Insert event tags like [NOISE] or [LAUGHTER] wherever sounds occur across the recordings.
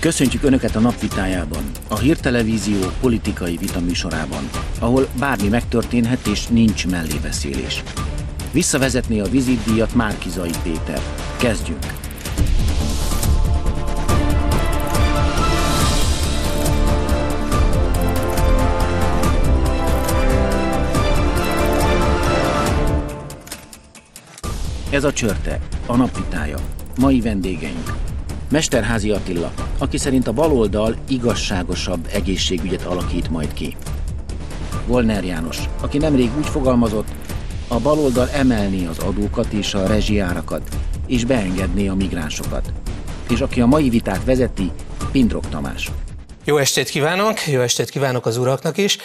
Köszöntjük Önöket a napvitájában, a hírtelevízió politikai vitaműsorában, ahol bármi megtörténhet és nincs mellébeszélés. Visszavezetné a vizitdíjat Márkizai Péter. Kezdjünk! Ez a csörte, a napvitája. Mai vendégeink. Mesterházi Attila, aki szerint a baloldal igazságosabb egészségügyet alakít majd ki. Volner János, aki nemrég úgy fogalmazott, a baloldal emelni az adókat és a rezsiárakat, és beengedné a migránsokat. És aki a mai vitát vezeti, Pindrok Tamás. Jó estét kívánok, jó estét kívánok az uraknak is.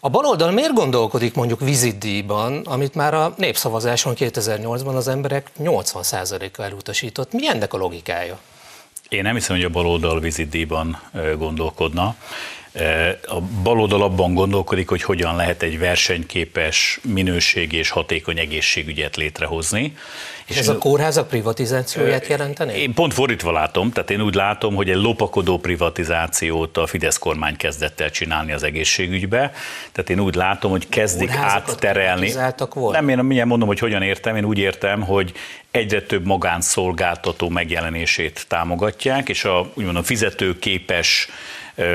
A baloldal miért gondolkodik mondjuk vizitdíjban, amit már a népszavazáson 2008-ban az emberek 80%-a elutasított? Mi ennek a logikája? Én nem hiszem, hogy a baloldal vizitdíjban gondolkodna. A baloldal abban gondolkodik, hogy hogyan lehet egy versenyképes, minőségi és hatékony egészségügyet létrehozni. És ez a kórházak privatizációját jelenteni? Én pont fordítva látom, tehát én úgy látom, hogy egy lopakodó privatizációt a Fidesz kormány kezdett el csinálni az egészségügybe. Tehát én úgy látom, hogy kezdik átterelni. Nem, én mindjárt mondom, hogy hogyan értem. Én úgy értem, hogy egyre több magánszolgáltató megjelenését támogatják, és a úgymond a fizetőképes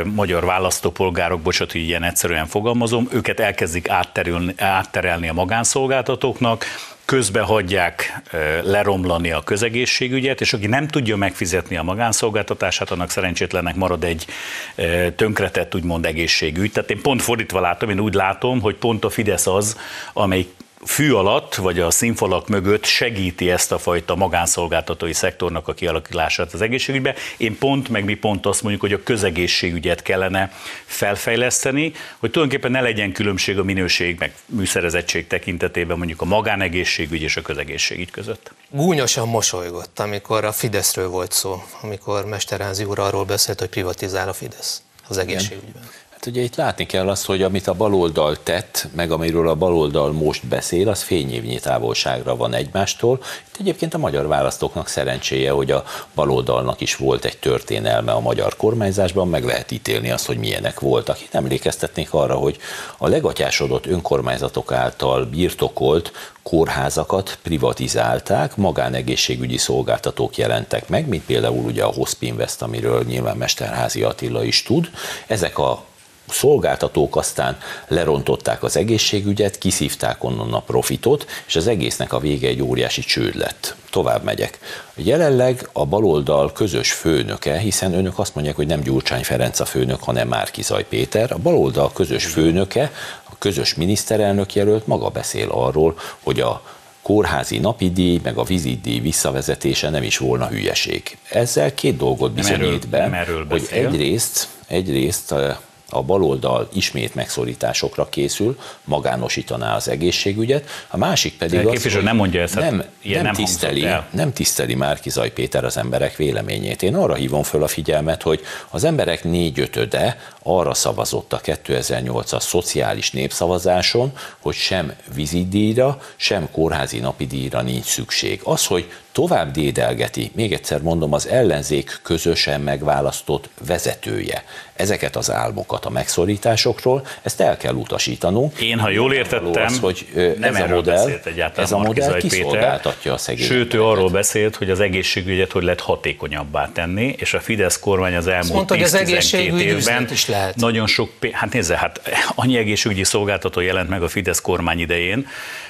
magyar választópolgárok, bocsánat, hogy ilyen egyszerűen fogalmazom, őket elkezdik átterelni, átterelni a magánszolgáltatóknak, közbe hagyják leromlani a közegészségügyet, és aki nem tudja megfizetni a magánszolgáltatását, annak szerencsétlennek marad egy tönkretett úgymond egészségügy. Tehát én pont fordítva látom, én úgy látom, hogy pont a Fidesz az, amely fű alatt, vagy a színfalak mögött segíti ezt a fajta magánszolgáltatói szektornak a kialakulását az egészségügybe. Én pont, meg mi pont azt mondjuk, hogy a közegészségügyet kellene felfejleszteni, hogy tulajdonképpen ne legyen különbség a minőség, meg műszerezettség tekintetében mondjuk a magánegészségügy és a közegészségügy között. Gúnyosan mosolygott, amikor a Fideszről volt szó, amikor Mesterházi úr arról beszélt, hogy privatizál a Fidesz az egészségügyben. Igen. Hát ugye itt látni kell azt, hogy amit a baloldal tett, meg amiről a baloldal most beszél, az fényévnyi távolságra van egymástól. Itt egyébként a magyar választóknak szerencséje, hogy a baloldalnak is volt egy történelme a magyar kormányzásban, meg lehet ítélni azt, hogy milyenek voltak. Itt emlékeztetnék arra, hogy a legatyásodott önkormányzatok által birtokolt kórházakat privatizálták, magánegészségügyi szolgáltatók jelentek meg, mint például ugye a Hospinvest, amiről nyilván Mesterházi Attila is tud. Ezek a szolgáltatók aztán lerontották az egészségügyet, kiszívták onnan a profitot, és az egésznek a vége egy óriási csőd lett. Tovább megyek. Jelenleg a baloldal közös főnöke, hiszen önök azt mondják, hogy nem Gyurcsány Ferenc a főnök, hanem Márkizaj Péter, a baloldal közös főnöke, a közös miniszterelnök jelölt maga beszél arról, hogy a kórházi napidíj, meg a vizitdíj visszavezetése nem is volna hülyeség. Ezzel két dolgot bizonyít be, hogy egyrészt, egyrészt a baloldal ismét megszorításokra készül, magánosítaná az egészségügyet, a másik pedig az, hogy nem mondja ezt, nem, nem, nem, tiszteli, nem tiszteli Márkizaj Péter az emberek véleményét. Én arra hívom föl a figyelmet, hogy az emberek négyötöde arra szavazott a 2008-as szociális népszavazáson, hogy sem vizidíjra, sem kórházi napidíjra nincs szükség. Az, hogy tovább dédelgeti, még egyszer mondom, az ellenzék közösen megválasztott vezetője ezeket az álmokat a megszorításokról, ezt el kell utasítanunk. Én, ha jól értettem, az, hogy nem ez a modell, ez a modell kiszolgáltatja a szegényeket. Sőt, ő arról beszélt, hogy az egészségügyet hogy lehet hatékonyabbá tenni, és a Fidesz kormány az elmúlt 10-12 évben is lehet. nagyon sok, hát nézze, hát annyi egészségügyi szolgáltató jelent meg a Fidesz kormány idején,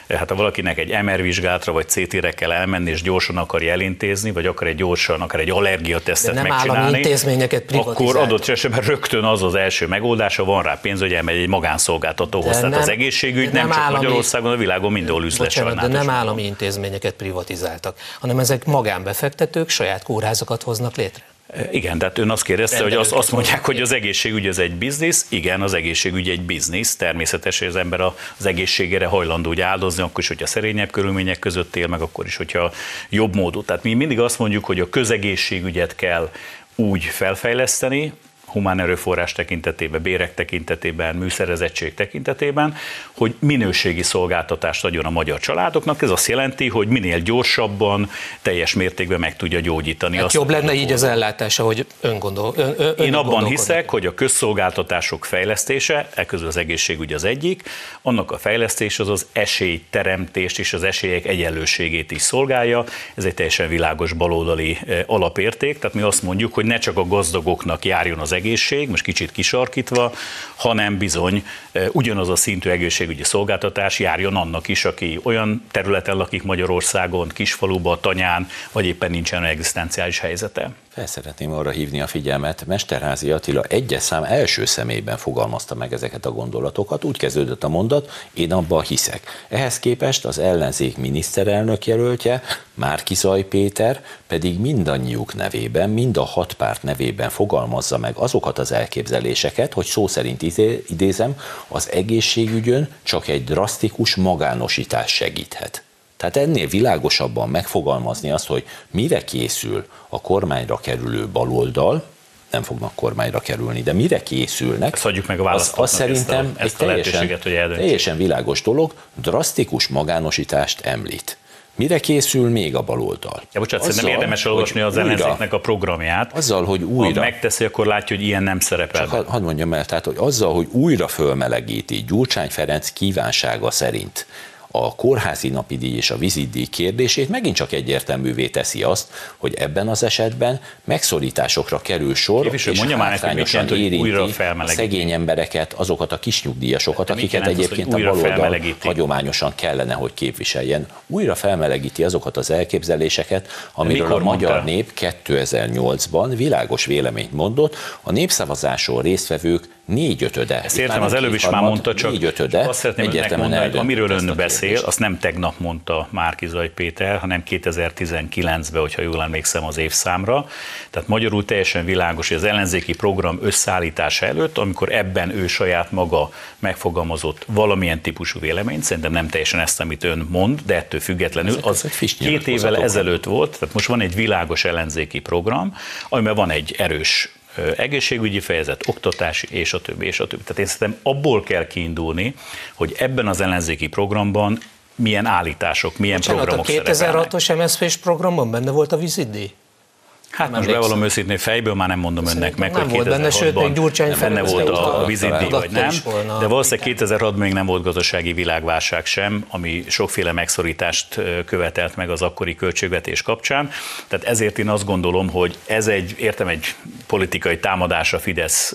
hát ha valakinek egy MR vizsgálatra vagy CT-re kell elmenni, és gyorsan akarja elintézni, vagy akar egy gyorsan, akar egy allergiatesztet nem megcsinálni, intézményeket akkor adott esetben rögtön az az első megoldása, van rá pénz, hogy elmegy egy magánszolgáltatóhoz. Tehát az egészségügy nem, nem csak állami, Magyarországon, a világon mindenhol üzlet De nem állami intézményeket privatizáltak, hanem ezek magánbefektetők saját kórházakat hoznak létre. Igen, tehát ön azt kérdezte, hogy azt, azt mondják, hogy az egészségügy az egy biznisz. Igen, az egészségügy egy biznisz. Természetes, hogy az ember az egészségére hajlandó úgy áldozni, akkor is, hogyha szerényebb körülmények között él, meg akkor is, hogyha jobb módú. Tehát mi mindig azt mondjuk, hogy a közegészségügyet kell úgy felfejleszteni, humán erőforrás tekintetében, bérek tekintetében, műszerezettség tekintetében, hogy minőségi szolgáltatást adjon a magyar családoknak. Ez azt jelenti, hogy minél gyorsabban, teljes mértékben meg tudja gyógyítani. Hát azt, jobb lenne így az ellátása, hogy öngondol, ön, ön, Én abban hiszek, hogy a közszolgáltatások fejlesztése, e közül az egészségügy az egyik, annak a fejlesztés az az esélyteremtést és az esélyek egyenlőségét is szolgálja. Ez egy teljesen világos baloldali alapérték, tehát mi azt mondjuk, hogy ne csak a gazdagoknak járjon az egészség, most kicsit kisarkítva, hanem bizony e, ugyanaz a szintű egészségügyi szolgáltatás járjon annak is, aki olyan területen lakik Magyarországon, kisfaluba, tanyán, vagy éppen nincsen egzisztenciális helyzete. Fel szeretném arra hívni a figyelmet, Mesterházi Attila egyes szám első személyben fogalmazta meg ezeket a gondolatokat, úgy kezdődött a mondat, én abban hiszek. Ehhez képest az ellenzék miniszterelnök jelöltje, Márkizaj Péter pedig mindannyiuk nevében, mind a hat párt nevében fogalmazza meg azokat az elképzeléseket, hogy szó szerint idézem, az egészségügyön csak egy drasztikus magánosítás segíthet. Tehát ennél világosabban megfogalmazni azt, hogy mire készül a kormányra kerülő baloldal, nem fognak kormányra kerülni, de mire készülnek, ezt adjuk meg a az, az szerintem ezt a, ezt egy teljesen, hogy teljesen világos dolog, drasztikus magánosítást említ. Mire készül még a baloldal? Ja, bocsánat, azzal, nem érdemes olvasni az ellenzéknek a programját. Azzal, hogy újra. Ha megteszi, akkor látja, hogy ilyen nem szerepel. Csak hadd mondjam el, tehát, hogy azzal, hogy újra fölmelegíti Gyurcsány Ferenc kívánsága szerint a kórházi napidíj és a vizitdíj kérdését megint csak egyértelművé teszi azt, hogy ebben az esetben megszorításokra kerül sor, Képviselő, és már hátrányosan nekünk, érinti újra a szegény embereket, azokat a kisnyugdíjasokat, de akiket egyébként a baloldal hagyományosan kellene, hogy képviseljen. Újra felmelegíti azokat az elképzeléseket, amiről a magyar mondta? nép 2008-ban világos véleményt mondott, a népszavazáson résztvevők négyötöde. Ezt értem, az előbb is már mondta, csak, négyötöde, azt szeretném önnek mondani, amiről ön beszél, azt nem tegnap mondta Márkizaj Péter, hanem 2019-ben, hogyha jól emlékszem az évszámra. Tehát magyarul teljesen világos, hogy az ellenzéki program összeállítása előtt, amikor ebben ő saját maga megfogalmazott valamilyen típusú véleményt, szerintem nem teljesen ezt, amit ön mond, de ettől függetlenül, Ezek az két évvel ezelőtt volt, tehát most van egy világos ellenzéki program, amiben van egy erős egészségügyi fejezet, oktatási, és a többi, és a többi. Tehát én szerintem abból kell kiindulni, hogy ebben az ellenzéki programban milyen állítások, milyen Bocsánat, programok a 2006-os MSZP-s programban benne volt a vizitdíj? Hát nem most bevallom őszintén, fejből már nem mondom önnek meg, nem hogy volt benne, sőt, még Gyurcsány benne volt a, a vizitdíj, vagy nem, de valószínűleg 2006 még nem volt gazdasági világválság sem, ami sokféle megszorítást követelt meg az akkori költségvetés kapcsán. Tehát ezért én azt gondolom, hogy ez egy, értem, egy politikai támadás a Fidesz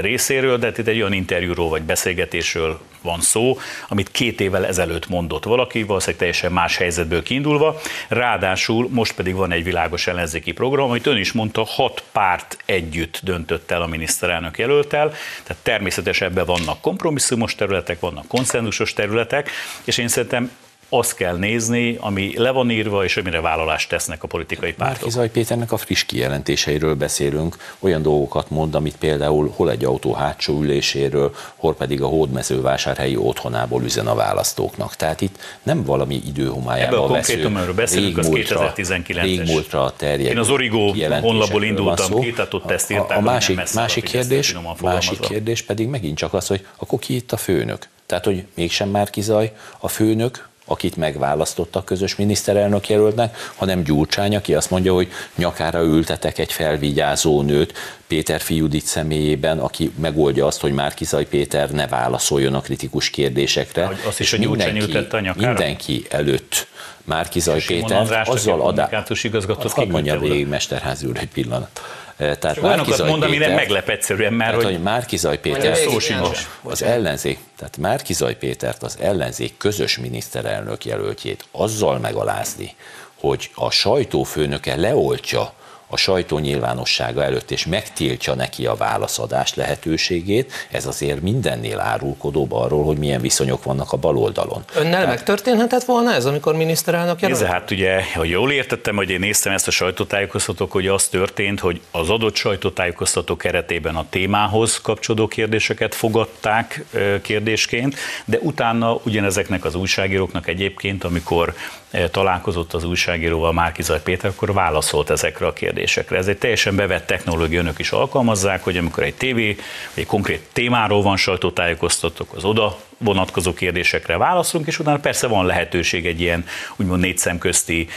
részéről, de itt egy olyan interjúról vagy beszélgetésről van szó, amit két évvel ezelőtt mondott valaki, valószínűleg teljesen más helyzetből kiindulva. Ráadásul most pedig van egy világos ellenzéki program, amit ön is mondta, hat párt együtt döntött el a miniszterelnök jelöltel, tehát természetesen ebben vannak kompromisszumos területek, vannak konszenzusos területek, és én szerintem azt kell nézni, ami le van írva, és amire vállalást tesznek a politikai pártok. Márkizaj Péternek a friss kijelentéseiről beszélünk, olyan dolgokat mond, amit például hol egy autó hátsó üléséről, hol pedig a hódmezővásárhelyi otthonából üzen a választóknak. Tehát itt nem valami időhomályában Ebből a konkrétumról beszélünk, az 2019-es. Régmúltra terjed. Én az Origo honlapból indultam ki, tehát ott ezt írták. A, a másik, másik, kérdés, másik kérdés pedig megint csak az, hogy akkor ki itt a főnök? Tehát, hogy mégsem már kizaj a főnök, akit megválasztottak közös miniszterelnök jelöltnek, hanem Gyurcsány, aki azt mondja, hogy nyakára ültetek egy felvigyázó nőt Péter Fiudit személyében, aki megoldja azt, hogy Márkizaj Péter ne válaszoljon a kritikus kérdésekre. Hogy azt is a Gyurcsány ültette a nyakára? Mindenki előtt Márkizaj Péter azzal adá... Hadd mondjam végig, Mesterházi úr, egy pillanat tehát Márkizaj mond, amire meglep egyszerűen már, tehát, hogy, hogy Márkizaj Péter az, az ellenzék, tehát Márkizaj Pétert az ellenzék közös miniszterelnök jelöltjét azzal megalázni, hogy a sajtófőnöke leoltja a sajtó nyilvánossága előtt, és megtiltja neki a válaszadás lehetőségét, ez azért mindennél árulkodóbb arról, hogy milyen viszonyok vannak a baloldalon. Önnel Tehát... megtörténhetett volna ez, amikor miniszterelnök jelölt? Ez hát ugye, ha jól értettem, hogy én néztem ezt a sajtótájékoztatók, hogy az történt, hogy az adott sajtótájékoztató keretében a témához kapcsolódó kérdéseket fogadták kérdésként, de utána ugyanezeknek az újságíróknak egyébként, amikor találkozott az újságíróval Márkizaj Péter, akkor válaszolt ezekre a kérdésekre. Ez egy teljesen bevett technológia, önök is alkalmazzák, hogy amikor egy tévé, egy konkrét témáról van sajtótájékoztatók, az oda vonatkozó kérdésekre válaszolunk, és utána persze van lehetőség egy ilyen úgymond négy szemközti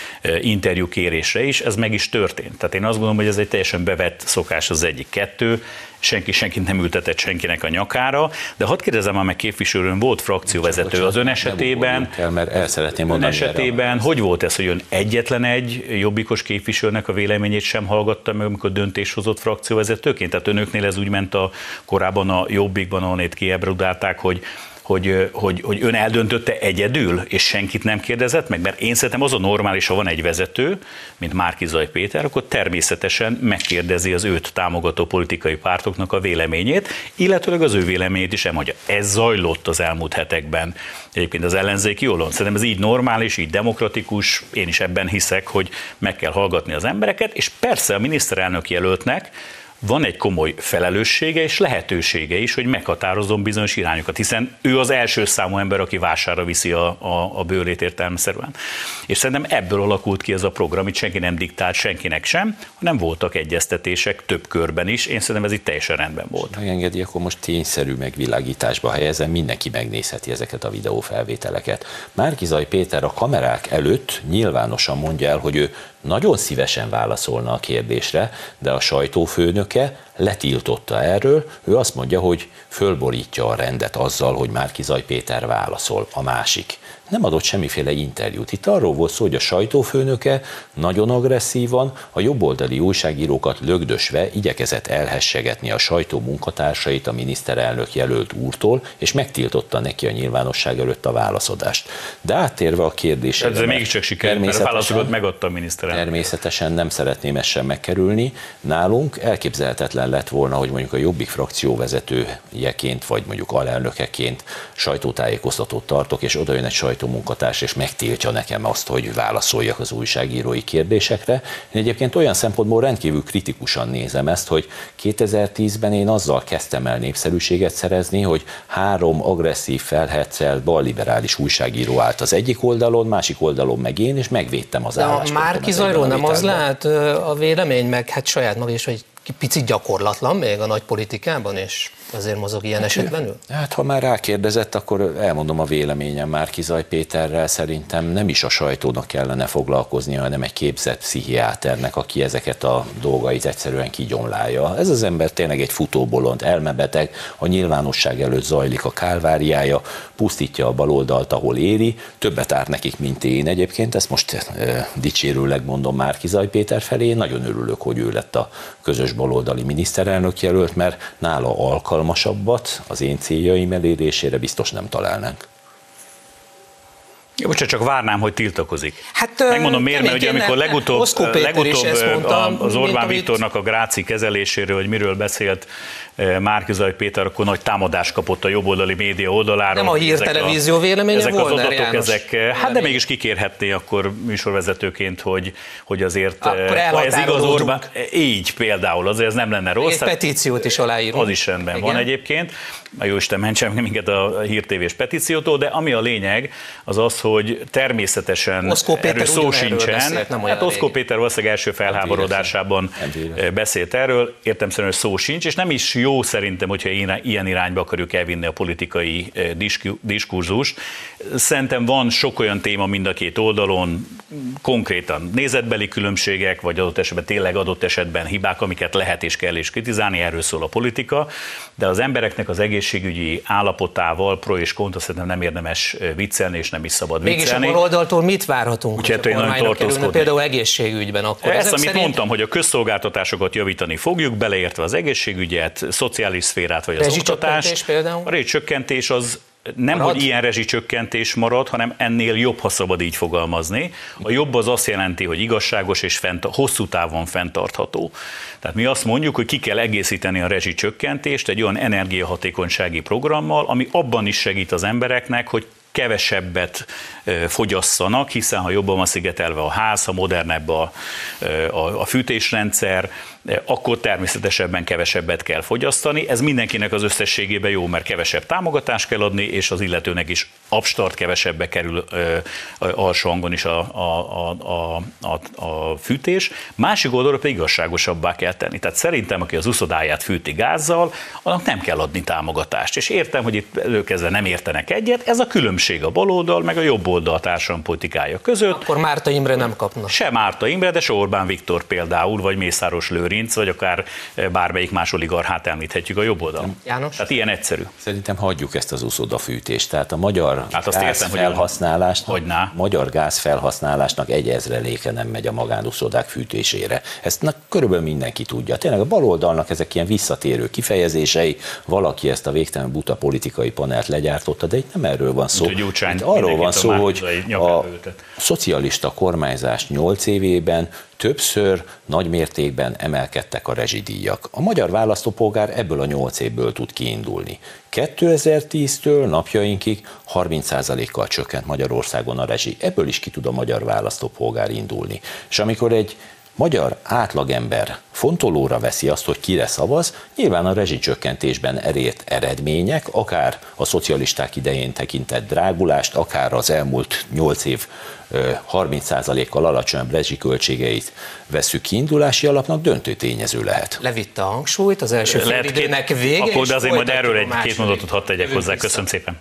interjú kérésre is, ez meg is történt. Tehát én azt gondolom, hogy ez egy teljesen bevett szokás az egyik kettő, senki senkit nem ültetett senkinek a nyakára, de hadd kérdezem már meg képviselőn, volt frakcióvezető az ön esetében, el, mert el szeretném mondani ön esetében, erre. hogy volt ez, hogy ön egyetlen egy jobbikos képviselőnek a véleményét sem hallgatta meg, amikor döntés hozott frakcióvezetőként? Tehát önöknél ez úgy ment a korábban a jobbikban, ahol itt kiebrudálták, hogy hogy, hogy, hogy ön eldöntötte egyedül, és senkit nem kérdezett meg, mert én szerintem az a normális, ha van egy vezető, mint Márki Zaj Péter, akkor természetesen megkérdezi az őt támogató politikai pártoknak a véleményét, illetőleg az ő véleményét is elmondja. Ez zajlott az elmúlt hetekben egyébként az ellenzéki oldalon. Szerintem ez így normális, így demokratikus, én is ebben hiszek, hogy meg kell hallgatni az embereket, és persze a miniszterelnök jelöltnek, van egy komoly felelőssége és lehetősége is, hogy meghatározom bizonyos irányokat, hiszen ő az első számú ember, aki vására viszi a, a, a bőrét értelmeszerűen. És szerintem ebből alakult ki ez a program, itt senki nem diktált senkinek sem, hanem voltak egyeztetések több körben is. Én szerintem ez itt teljesen rendben volt. Ha engedi, akkor most tényszerű megvilágításba helyezem, mindenki megnézheti ezeket a videófelvételeket. Márkizaj Péter a kamerák előtt nyilvánosan mondja el, hogy ő nagyon szívesen válaszolna a kérdésre, de a sajtófőnöke letiltotta erről, ő azt mondja, hogy fölborítja a rendet azzal, hogy Márkizaj Péter válaszol, a másik nem adott semmiféle interjút. Itt arról volt szó, hogy a sajtófőnöke nagyon agresszívan a jobboldali újságírókat lögdösve igyekezett elhessegetni a sajtó munkatársait a miniszterelnök jelölt úrtól, és megtiltotta neki a nyilvánosság előtt a válaszadást. De áttérve a kérdésre. Ez mégiscsak sikerült, mert a válaszokat megadta a miniszterelnök. Természetesen nem szeretném ezt sem megkerülni. Nálunk elképzelhetetlen lett volna, hogy mondjuk a Jobbik frakció vezetőjeként, vagy mondjuk alelnökeként sajtótájékoztatót tartok, és oda jön egy sajtó sajtómunkatárs, és megtiltja nekem azt, hogy válaszoljak az újságírói kérdésekre. Én egyébként olyan szempontból rendkívül kritikusan nézem ezt, hogy 2010-ben én azzal kezdtem el népszerűséget szerezni, hogy három agresszív, felhetszelt, balliberális újságíró állt az egyik oldalon, másik oldalon meg én, és megvédtem az állást. Már kizajról nem az lehet a vélemény, meg hát saját maga is, hogy picit gyakorlatlan még a nagy politikában, és azért mozog ilyen hát, esetben Hát ha már rákérdezett, akkor elmondom a véleményem már Kizaj Péterrel. Szerintem nem is a sajtónak kellene foglalkoznia, hanem egy képzett pszichiáternek, aki ezeket a dolgait egyszerűen kigyomlálja. Ez az ember tényleg egy futóbolond, elmebeteg, a nyilvánosság előtt zajlik a kálváriája, pusztítja a baloldalt, ahol éri, többet ár nekik, mint én egyébként, ezt most e, dicsérőleg mondom már Kizaj Péter felé, nagyon örülök, hogy ő lett a közös baloldali miniszterelnök jelölt, mert nála alkalmasabbat az én céljaim elérésére biztos nem találnánk. Jó, bocsánat, csak várnám, hogy tiltakozik. Hát, Megmondom miért, mert ugye amikor legutóbb, legutóbb mondta, az Orbán Viktornak a gráci kezeléséről, hogy miről beszélt Márkizaj Péter, akkor nagy támadást kapott a jobboldali média oldaláról. Nem a hírtelevízió véleménye Ezek az adatok, János ezek, hát de mégis kikérhetné akkor műsorvezetőként, hogy, hogy azért, ha ez igaz Orbán, így például, azért ez nem lenne rossz. Egy petíciót is aláírunk. Az is rendben Igen. van egyébként. A jó Isten mentsem minket a hírtévés petíciótól, de ami a lényeg, az az, hogy természetesen Oszkó Péter erről szó sincsen. Beszélt, nem hát Oszkó Péter valószínűleg első felháborodásában beszélt erről, értem szerint, hogy szó sincs, és nem is jó szerintem, hogyha ilyen irányba akarjuk elvinni a politikai diskurzust. Szerintem van sok olyan téma mind a két oldalon, konkrétan nézetbeli különbségek, vagy adott esetben tényleg adott esetben hibák, amiket lehet és kell is kritizálni, erről szól a politika, de az embereknek az egészségügyi állapotával pro és kontra szerintem nem érdemes viccelni, és nem is szabad Mégis viccelni. A baloldaltól mit várhatunk, Úgyhogy hogy a kerülne, például egészségügyben? Akkor Ezt, amit szerint... mondtam, hogy a közszolgáltatásokat javítani fogjuk, beleértve az egészségügyet, szociális szférát, vagy az oktatást. Például? A rezsicsökkentés az nem, marad? hogy ilyen rezsicsökkentés marad, hanem ennél jobb, ha szabad így fogalmazni. A jobb az azt jelenti, hogy igazságos és fent, hosszú távon fenntartható. Tehát mi azt mondjuk, hogy ki kell egészíteni a rezsicsökkentést egy olyan energiahatékonysági programmal, ami abban is segít az embereknek, hogy kevesebbet fogyasszanak, hiszen ha jobban van szigetelve a ház, ha modernebb a, a, a fűtésrendszer, akkor természetesebben kevesebbet kell fogyasztani. Ez mindenkinek az összességében jó, mert kevesebb támogatást kell adni, és az illetőnek is abstart kevesebbe kerül ö, alsó hangon is a, a, a, a, a fűtés. Másik oldalra pedig igazságosabbá kell tenni. Tehát szerintem, aki az uszodáját fűti gázzal, annak nem kell adni támogatást. És értem, hogy itt előkezve nem értenek egyet, ez a különbség a baloldal meg a jobb oldal társadalompolitikája között. Akkor Márta Imre nem kapna. Sem Márta Imre, de se Orbán Viktor például, vagy Mészáros Lőrinc, vagy akár bármelyik más oligarchát említhetjük a jobb oldalon. János? Tehát ilyen egyszerű. Szerintem hagyjuk ezt az uszodafűtést. Tehát a magyar hát azt gáz értem, felhasználásnak, hogy magyar gáz felhasználásnak egy ezreléke nem megy a magánuszodák fűtésére. Ezt na, körülbelül mindenki tudja. Tényleg a baloldalnak ezek ilyen visszatérő kifejezései, valaki ezt a végtelen buta politikai panelt legyártotta, de itt nem erről van szó. Itt arról van szó, hogy a szocialista kormányzás 8 évében többször nagy mértékben emelkedtek a rezsidíjak. A magyar választópolgár ebből a 8 évből tud kiindulni. 2010-től napjainkig 30%-kal csökkent Magyarországon a rezsi. Ebből is ki tud a magyar választópolgár indulni. És amikor egy magyar átlagember fontolóra veszi azt, hogy kire szavaz, nyilván a rezsicsökkentésben elért eredmények, akár a szocialisták idején tekintett drágulást, akár az elmúlt 8 év 30%-kal alacsonyabb rezsiköltségeit veszük kiindulási alapnak, döntő tényező lehet. Levitte a hangsúlyt, az első fél időnek vége, Akkor de azért majd erről egy-két mondatot hadd tegyek hozzá. Köszönöm szépen.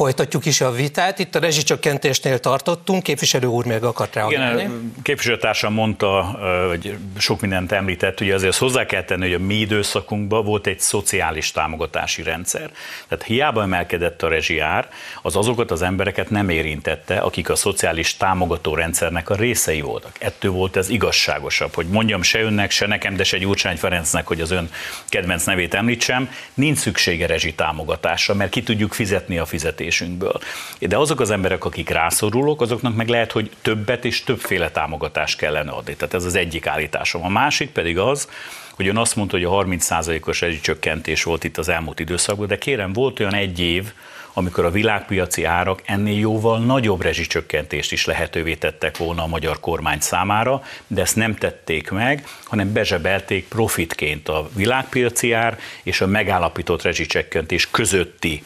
Folytatjuk is a vitát. Itt a rezsicsökkentésnél tartottunk. Képviselő úr még akart reagálni. Igen, képviselőtársam mondta, hogy sok mindent említett, ugye azért hozzá kell tenni, hogy a mi időszakunkban volt egy szociális támogatási rendszer. Tehát hiába emelkedett a rezsiár, az azokat az embereket nem érintette, akik a szociális támogató rendszernek a részei voltak. Ettől volt ez igazságosabb, hogy mondjam se önnek, se nekem, de se Gyurcsány Ferencnek, hogy az ön kedvenc nevét említsem, nincs szüksége rezsi támogatásra, mert ki tudjuk fizetni a fizetést fizetésünkből. De azok az emberek, akik rászorulók, azoknak meg lehet, hogy többet és többféle támogatást kellene adni. Tehát ez az egyik állításom. A másik pedig az, hogy ön azt mondta, hogy a 30%-os csökkentés volt itt az elmúlt időszakban, de kérem, volt olyan egy év, amikor a világpiaci árak ennél jóval nagyobb rezsicsökkentést is lehetővé tettek volna a magyar kormány számára, de ezt nem tették meg, hanem bezsebelték profitként a világpiaci ár és a megállapított rezsicsökkentés közötti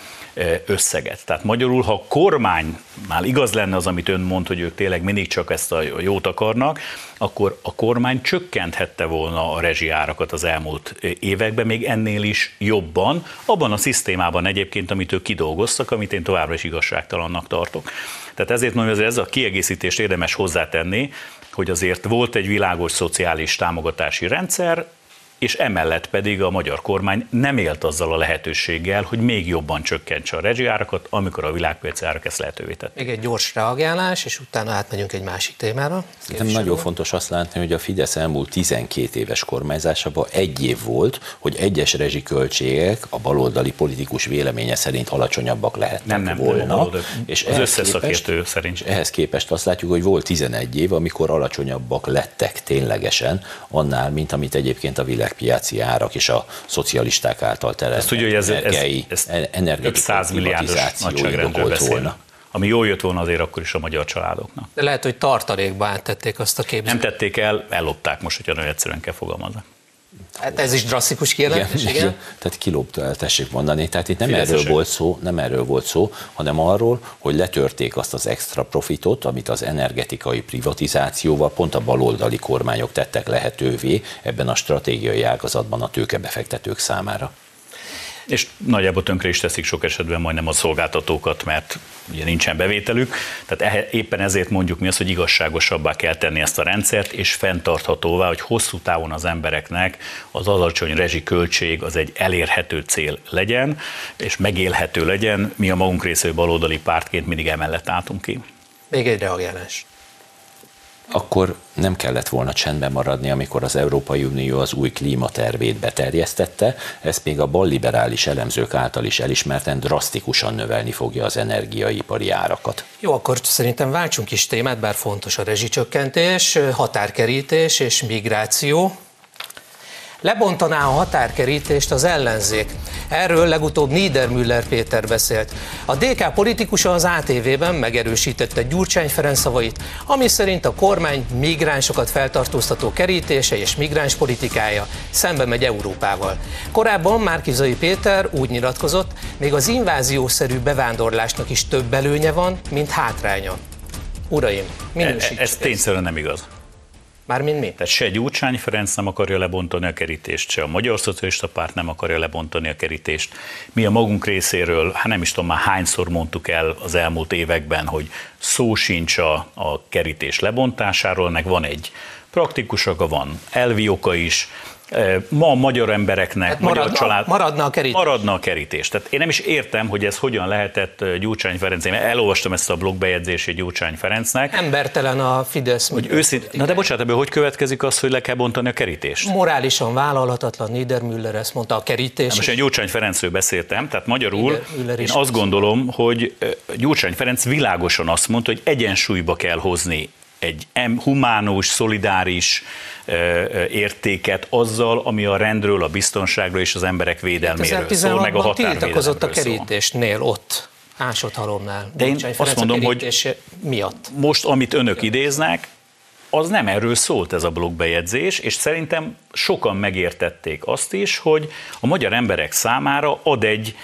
összeget. Tehát magyarul, ha a kormánynál igaz lenne az, amit ön mond, hogy ők tényleg mindig csak ezt a jót akarnak, akkor a kormány csökkenthette volna a rezsiárakat az elmúlt években, még ennél is jobban, abban a szisztémában egyébként, amit ők kidolgoztak, amit én továbbra is igazságtalannak tartok. Tehát ezért mondom, hogy ez a kiegészítést érdemes hozzátenni, hogy azért volt egy világos szociális támogatási rendszer, és emellett pedig a magyar kormány nem élt azzal a lehetőséggel, hogy még jobban csökkentse a rezsiárakat, amikor a világpiaci árak ezt lehetővé tett. Még egy gyors reagálás, és utána átmegyünk egy másik témára. Nem nagyon fontos azt látni, hogy a Fidesz elmúlt 12 éves kormányzásában egy év volt, hogy egyes rezsiköltségek a baloldali politikus véleménye szerint alacsonyabbak lehetnek nem, nem, volna. Nem, és az összes szakértő szerint. Ehhez képest azt látjuk, hogy volt 11 év, amikor alacsonyabbak lettek ténylegesen annál, mint amit egyébként a világ világpiaci árak és a szocialisták által terelt tudja, hogy ez, energiai, ez, ez energetikai 100 milliárdos nagyságrendről volna ami jól jött volna azért akkor is a magyar családoknak. De lehet, hogy tartalékba áttették azt a képzést. Nem tették el, ellopták most, hogyha nagyon egyszerűen kell fogalmazni. Hát ez is drasztikus kijelentés, igen, igen. Tehát kilóbt el, tessék mondani. Tehát itt nem Fideszesek. erről volt szó, nem erről volt szó, hanem arról, hogy letörték azt az extra profitot, amit az energetikai privatizációval pont a baloldali kormányok tettek lehetővé ebben a stratégiai ágazatban a tőkebefektetők számára és nagyjából tönkre is teszik sok esetben majdnem a szolgáltatókat, mert ugye nincsen bevételük. Tehát éppen ezért mondjuk mi azt, hogy igazságosabbá kell tenni ezt a rendszert, és fenntarthatóvá, hogy hosszú távon az embereknek az alacsony rezsiköltség az egy elérhető cél legyen, és megélhető legyen. Mi a magunk részéről baloldali pártként mindig emellett álltunk ki. Még egy reagálás. Akkor nem kellett volna csendben maradni, amikor az Európai Unió az új klímatervét beterjesztette, ezt még a balliberális elemzők által is elismerten drasztikusan növelni fogja az energiaipari árakat. Jó, akkor szerintem váltsunk is témát, bár fontos a rezsicsökkentés, határkerítés és migráció. Lebontaná a határkerítést az ellenzék. Erről legutóbb Niedermüller Péter beszélt. A DK politikusa az ATV-ben megerősítette Gyurcsány Ferenc szavait, ami szerint a kormány migránsokat feltartóztató kerítése és migráns politikája szembe megy Európával. Korábban Márkizai Péter úgy nyilatkozott, még az inváziószerű bevándorlásnak is több előnye van, mint hátránya. Uraim, minősítsük e, e, Ez tényszerűen nem igaz. Mármint mi? Tehát se Gyurcsány Ferenc nem akarja lebontani a kerítést, se a Magyar Szocialista Párt nem akarja lebontani a kerítést. Mi a magunk részéről, hát nem is tudom már hányszor mondtuk el az elmúlt években, hogy szó sincs a, a kerítés lebontásáról, meg van egy praktikus oka, van elvi oka is, ma a magyar embereknek, hát maradna, magyar család... Maradna a kerítés. Maradna a kerítés. Tehát én nem is értem, hogy ez hogyan lehetett Gyurcsány Ferenc. Én elolvastam ezt a blogbejegyzését Gyurcsány Ferencnek. Embertelen a Fidesz. Hogy őszint, na de bocsánat, ebből hogy következik az, hogy le kell bontani a kerítést? Morálisan vállalhatatlan Niedermüller ezt mondta a kerítés. Na most én Gyurcsány Ferencről beszéltem, tehát magyarul én azt gondolom, hogy Gyurcsány Ferenc világosan azt mondta, hogy egyensúlyba kell hozni egy humánus, szolidáris értéket azzal, ami a rendről, a biztonságról és az emberek védelméről szól, meg a határvédelemről a kerítésnél ott. Ásodhalomnál. De én azt mondom, hogy miatt. most, amit önök idéznek, az nem erről szólt ez a blogbejegyzés, és szerintem sokan megértették azt is, hogy a magyar emberek számára ad egy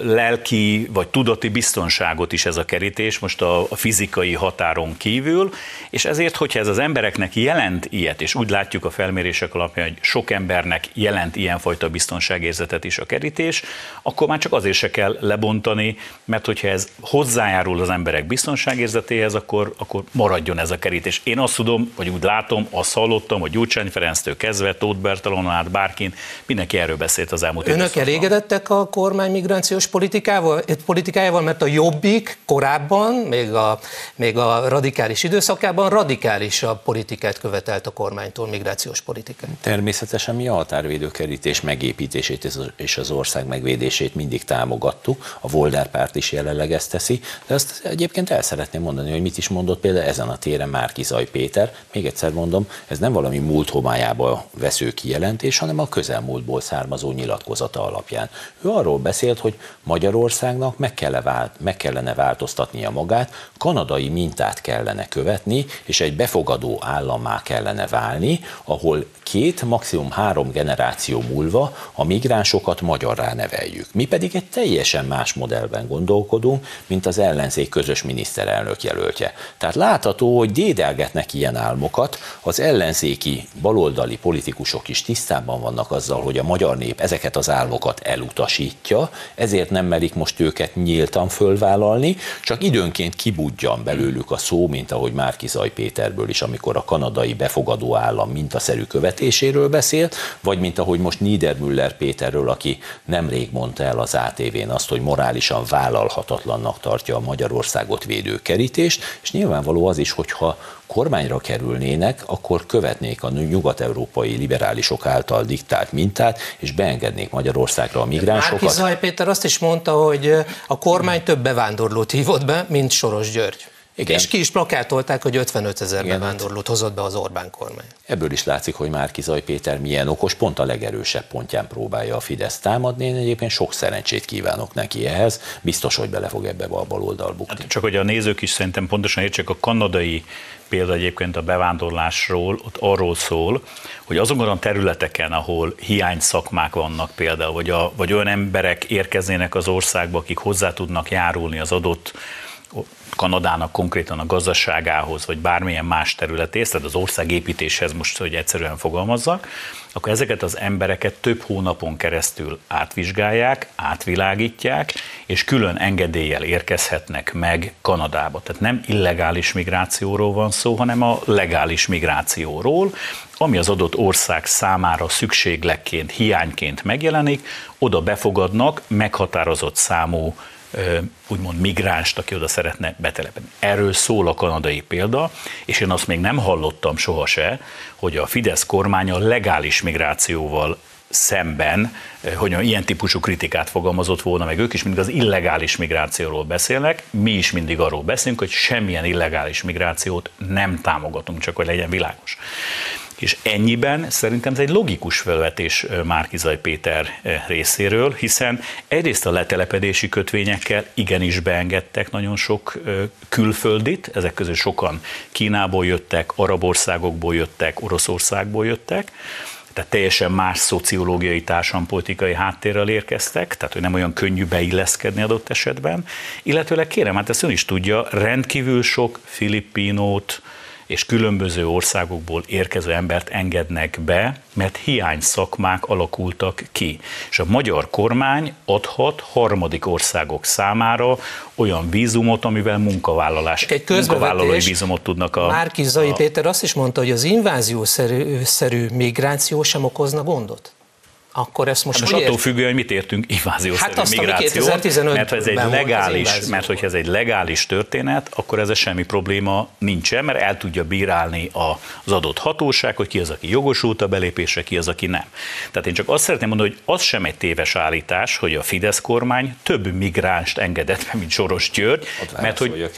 lelki vagy tudati biztonságot is ez a kerítés, most a, a fizikai határon kívül, és ezért, hogyha ez az embereknek jelent ilyet, és úgy látjuk a felmérések alapján, hogy sok embernek jelent ilyenfajta biztonságérzetet is a kerítés, akkor már csak azért se kell lebontani, mert hogyha ez hozzájárul az emberek biztonságérzetéhez, akkor, akkor maradjon ez a kerítés. Én azt tudom, vagy úgy látom, azt hallottam, hogy Gyurcsány Ferenctől kezdve, Tóth Bertalon át bárkin, mindenki erről beszélt az elmúlt Önök elégedettek a kormány migrációs politikával, politikájával, mert a Jobbik korábban, még a, még a radikális időszakában radikálisabb politikát követelt a kormánytól, migrációs politikát. Természetesen mi a határvédőkerítés megépítését és az ország megvédését mindig támogattuk, a Volder párt is jelenleg ezt teszi, de azt egyébként el szeretném mondani, hogy mit is mondott például ezen a téren Márki Zaj Péter. Még egyszer mondom, ez nem valami múlt homályába vesző kijelentés, hanem a közelmúltból származó nyilatkozata alapján. Ő arról beszél, beszélt, hogy Magyarországnak meg, kell vált, meg kellene változtatnia magát, kanadai mintát kellene követni, és egy befogadó állammá kellene válni, ahol két, maximum három generáció múlva a migránsokat magyarrá neveljük. Mi pedig egy teljesen más modellben gondolkodunk, mint az ellenzék közös miniszterelnök jelöltje. Tehát látható, hogy dédelgetnek ilyen álmokat, az ellenzéki baloldali politikusok is tisztában vannak azzal, hogy a magyar nép ezeket az álmokat elutasítja, ezért nem merik most őket nyíltan fölvállalni, csak időnként kibudjan belőlük a szó, mint ahogy Márki Zaj Péterből is, amikor a kanadai befogadó állam mintaszerű követéséről beszélt, vagy mint ahogy most Niedermüller Péterről, aki nemrég mondta el az ATV-n azt, hogy morálisan vállalhatatlannak tartja a Magyarországot védő kerítést, és nyilvánvaló az is, hogyha kormányra kerülnének, akkor követnék a nyugat-európai liberálisok által diktált mintát, és beengednék Magyarországra a migránsokat. Márki Zaj Péter azt is mondta, hogy a kormány több bevándorlót hívott be, mint Soros György. Igen. És ki is plakátolták, hogy 55 ezer bevándorlót hozott be az Orbán kormány. Ebből is látszik, hogy Márki Zaj Péter milyen okos, pont a legerősebb pontján próbálja a Fidesz támadni. Én egyébként sok szerencsét kívánok neki ehhez. Biztos, hogy bele fog ebbe a baloldal bukni. Hát csak hogy a nézők is szerintem pontosan értsék, a kanadai példa egyébként a bevándorlásról, ott arról szól, hogy azokon a területeken, ahol hiány szakmák vannak például, vagy, a, vagy olyan emberek érkeznének az országba, akik hozzá tudnak járulni az adott Kanadának konkrétan a gazdaságához, vagy bármilyen más területéhez, tehát az országépítéshez most, hogy egyszerűen fogalmazzak, akkor ezeket az embereket több hónapon keresztül átvizsgálják, átvilágítják, és külön engedéllyel érkezhetnek meg Kanadába. Tehát nem illegális migrációról van szó, hanem a legális migrációról, ami az adott ország számára szükségleként, hiányként megjelenik, oda befogadnak meghatározott számú úgymond migránst, aki oda szeretne betelepedni. Erről szól a kanadai példa, és én azt még nem hallottam soha se, hogy a Fidesz kormány a legális migrációval szemben, hogy ilyen típusú kritikát fogalmazott volna meg ők is, mindig az illegális migrációról beszélnek, mi is mindig arról beszélünk, hogy semmilyen illegális migrációt nem támogatunk, csak hogy legyen világos. És ennyiben szerintem ez egy logikus felvetés Márkizaj Péter részéről, hiszen egyrészt a letelepedési kötvényekkel igenis beengedtek nagyon sok külföldit, ezek közül sokan Kínából jöttek, arab országokból jöttek, Oroszországból jöttek, tehát teljesen más szociológiai, társadalompolitikai háttérrel érkeztek, tehát hogy nem olyan könnyű beilleszkedni adott esetben, illetőleg kérem, hát ezt ön is tudja, rendkívül sok filippinót, és különböző országokból érkező embert engednek be, mert hiány szakmák alakultak ki. És a magyar kormány adhat harmadik országok számára olyan vízumot, amivel munkavállalás, Egy munkavállalói vízumot tudnak a... Márki Zai a... Péter azt is mondta, hogy az inváziószerű migráció sem okozna gondot akkor ezt most, hát most attól függően, hogy mit értünk? Inváziószerű hát migráció, mert ha ez egy legális, mert hogyha ez egy legális történet, akkor ez semmi probléma nincsen, mert el tudja bírálni az adott hatóság, hogy ki az, aki jogosult a belépésre, ki az, aki nem. Tehát én csak azt szeretném mondani, hogy az sem egy téves állítás, hogy a Fidesz kormány több migránst engedett be, mint Soros György, mert hogy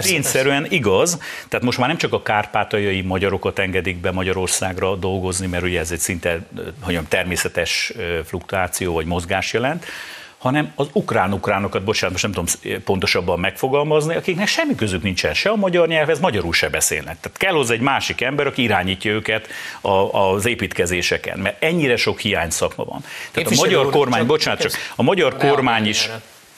tényszerűen igaz, tehát most már nem csak a kárpátaljai magyarokat engedik be Magyarországra dolgozni, mert ugye ez egy szinte, hogy természetes fluktuáció vagy mozgás jelent, hanem az ukrán-ukránokat, bocsánat, most nem tudom pontosabban megfogalmazni, akiknek semmi közük nincsen se a magyar nyelvhez, magyarul se beszélnek. Tehát kell hozzá egy másik ember, aki irányítja őket az építkezéseken, mert ennyire sok hiány szakma van. Tehát a magyar kormány, bocsánat, csak a magyar kormány is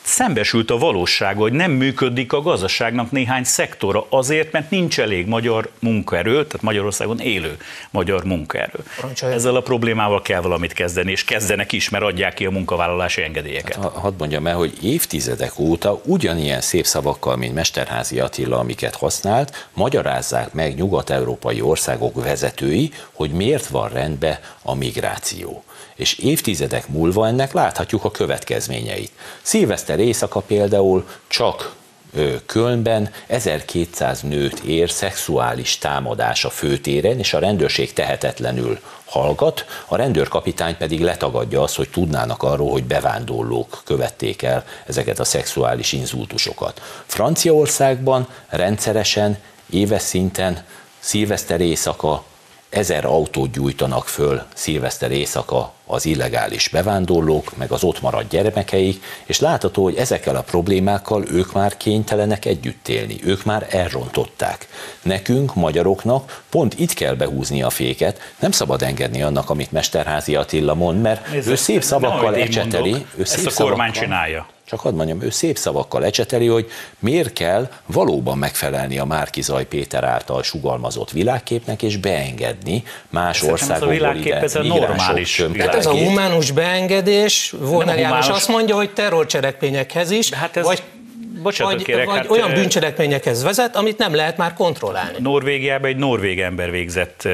szembesült a valóság, hogy nem működik a gazdaságnak néhány szektora azért, mert nincs elég magyar munkaerő, tehát Magyarországon élő magyar munkaerő. Ezzel a problémával kell valamit kezdeni, és kezdenek is, mert adják ki a munkavállalási engedélyeket. Hát, hadd mondjam el, hogy évtizedek óta ugyanilyen szép szavakkal, mint Mesterházi Attila, amiket használt, magyarázzák meg nyugat-európai országok vezetői, hogy miért van rendben a migráció és évtizedek múlva ennek láthatjuk a következményeit. Szilveszter éjszaka például csak Kölnben 1200 nőt ér szexuális támadás a főtéren, és a rendőrség tehetetlenül hallgat, a rendőrkapitány pedig letagadja azt, hogy tudnának arról, hogy bevándorlók követték el ezeket a szexuális inzultusokat. Franciaországban rendszeresen, éves szinten szilveszter éjszaka ezer autót gyújtanak föl szilveszter éjszaka az illegális bevándorlók, meg az ott maradt gyermekeik, és látható, hogy ezekkel a problémákkal ők már kénytelenek együtt élni, ők már elrontották. Nekünk, magyaroknak pont itt kell behúzni a féket, nem szabad engedni annak, amit Mesterházi Attila mond, mert Nézd, ő szép szavakkal ecseteli. Ő szép ezt a kormány szavakkal, csinálja. Csak hadd mondjam, ő szép szavakkal ecseteli, hogy miért kell valóban megfelelni a Márki Zaj Péter által sugalmazott világképnek, és beengedni más Szerintem országokból ez a ide ez a normális világkép. Ez a humánus beengedés, Volner János azt mondja, hogy terrorcselekményekhez is, hát ez... vagy Bocsánat, vagy, kérek, vagy hát, olyan bűncselekményekhez vezet, amit nem lehet már kontrollálni. Norvégiában egy norvég ember végzett,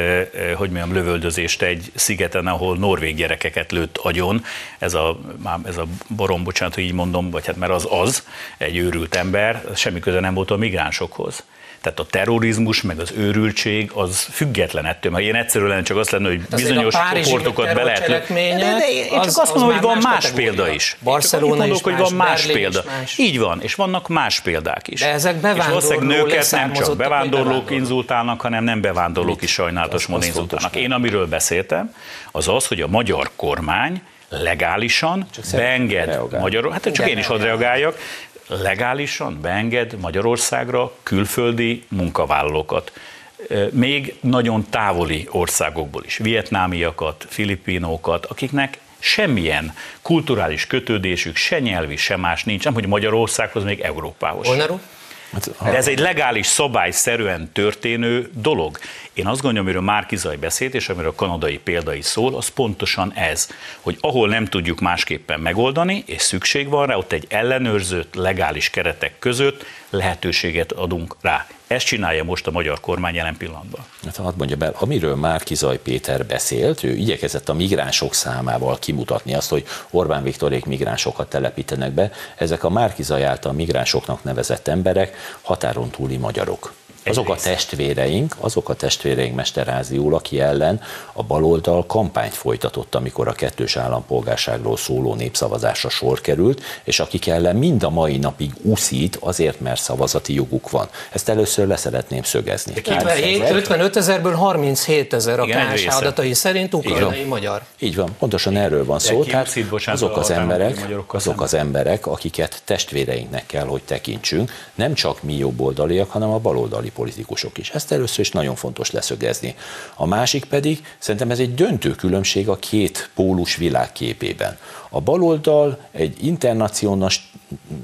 hogy mondjam, lövöldözést egy szigeten, ahol norvég gyerekeket lőtt agyon. Ez a, ez a borom, bocsánat, hogy így mondom, vagy hát mert az az, egy őrült ember, semmi köze nem volt a migránsokhoz. Tehát a terrorizmus, meg az őrültség az független ettől, mert én egyszerűen csak azt lenne, hogy bizonyos csoportokat be lehet. De, de, de én csak azt mondom, hogy van más példa is. Barcelona mondok, hogy van más példa. Így van, és vannak más példák is. De ezek bevándorló és nőket nem csak bevándorlók inzultálnak, hanem nem bevándorlók is sajnálatos módon inzultálnak. Én amiről beszéltem, az az, hogy a magyar kormány legálisan beenged Magyarország, hát csak én is hadd reagáljak, legálisan beenged Magyarországra külföldi munkavállalókat. Még nagyon távoli országokból is, vietnámiakat, filipinókat, akiknek semmilyen kulturális kötődésük, se nyelvi, se más nincs, nem hogy Magyarországhoz, még Európához. Volnáról? Hát, De ez egy legális, szabályszerűen történő dolog. Én azt gondolom, amiről Márkizaj beszélt, és amiről a kanadai példa is szól, az pontosan ez, hogy ahol nem tudjuk másképpen megoldani, és szükség van rá, ott egy ellenőrzött, legális keretek között lehetőséget adunk rá. Ezt csinálja most a magyar kormány jelen pillanatban. Hát hadd mondja be, amiről már Kizaj Péter beszélt, ő igyekezett a migránsok számával kimutatni azt, hogy Orbán Viktorék migránsokat telepítenek be. Ezek a Márkizaj által migránsoknak nevezett emberek határon túli magyarok azok a testvéreink, azok a testvéreink Mesterházi úr, aki ellen a baloldal kampányt folytatott, amikor a kettős állampolgárságról szóló népszavazásra sor került, és akik ellen mind a mai napig uszít azért, mert szavazati joguk van. Ezt először leszeretném szögezni. 57, 55 ezerből 37 ezer a KSH adatai szerint ukrajnai magyar. Így van, pontosan erről van szó. Tehát azok az emberek, azok az emberek, akiket testvéreinknek kell, hogy tekintsünk, nem csak mi jobboldaliak, hanem a baloldali politikusok is. Ezt először is nagyon fontos leszögezni. A másik pedig, szerintem ez egy döntő különbség a két pólus világképében. A baloldal egy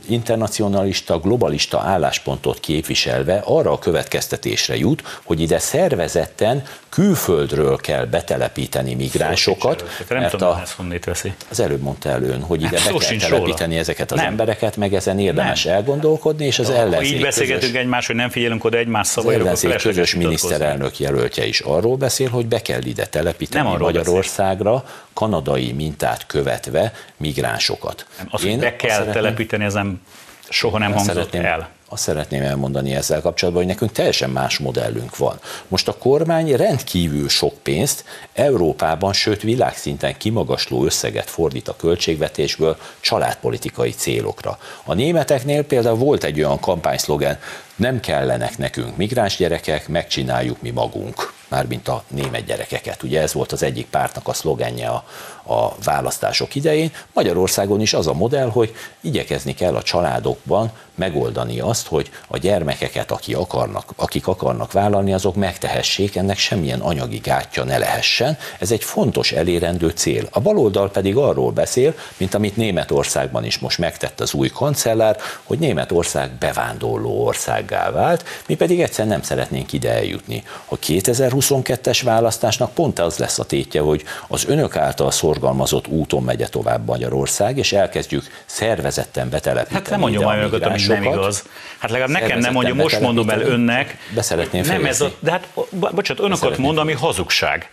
internacionalista, globalista álláspontot képviselve arra a következtetésre jut, hogy ide szervezetten külföldről kell betelepíteni migránsokat. Nem mert tudom, a, ezt honnét veszi. Az előbb mondta el ön, hogy ide hát, be kell telepíteni róla. ezeket az nem. embereket, meg ezen érdemes nem. elgondolkodni, és az ellenzék. Így beszélgetünk közös, egymás, hogy nem figyelünk oda egymás szavaira. Az ellenzék közös miniszterelnök jelöltje is arról beszél, hogy be kell ide telepíteni nem Magyarországra, beszél. kanadai mintát követve migránsokat. Nem, az, Én hogy be kell telepíteni, ezen soha nem hangzott szeretném, el azt szeretném elmondani ezzel kapcsolatban, hogy nekünk teljesen más modellünk van. Most a kormány rendkívül sok pénzt Európában, sőt világszinten kimagasló összeget fordít a költségvetésből családpolitikai célokra. A németeknél például volt egy olyan kampányszlogen, nem kellenek nekünk migráns gyerekek, megcsináljuk mi magunk mármint a német gyerekeket. Ugye ez volt az egyik pártnak a szlogenje a, a választások idején. Magyarországon is az a modell, hogy igyekezni kell a családokban megoldani azt, hogy a gyermekeket, akik akarnak, akik akarnak vállalni, azok megtehessék, ennek semmilyen anyagi gátja ne lehessen. Ez egy fontos elérendő cél. A baloldal pedig arról beszél, mint amit Németországban is most megtett az új kancellár, hogy Németország bevándorló országgá vált, mi pedig egyszer nem szeretnénk ide eljutni. A 2022-es választásnak pont az lesz a tétje, hogy az önök által szorgalmazott úton megye tovább Magyarország, és elkezdjük szervezetten betelepíteni. Hát nem mondja majd önöket, ami nem igaz. Hát legalább nekem nem mondja, most mondom el önnek. Be szeretném nem ez a, De hát, bocsánat, önöket mond, ami hazugság.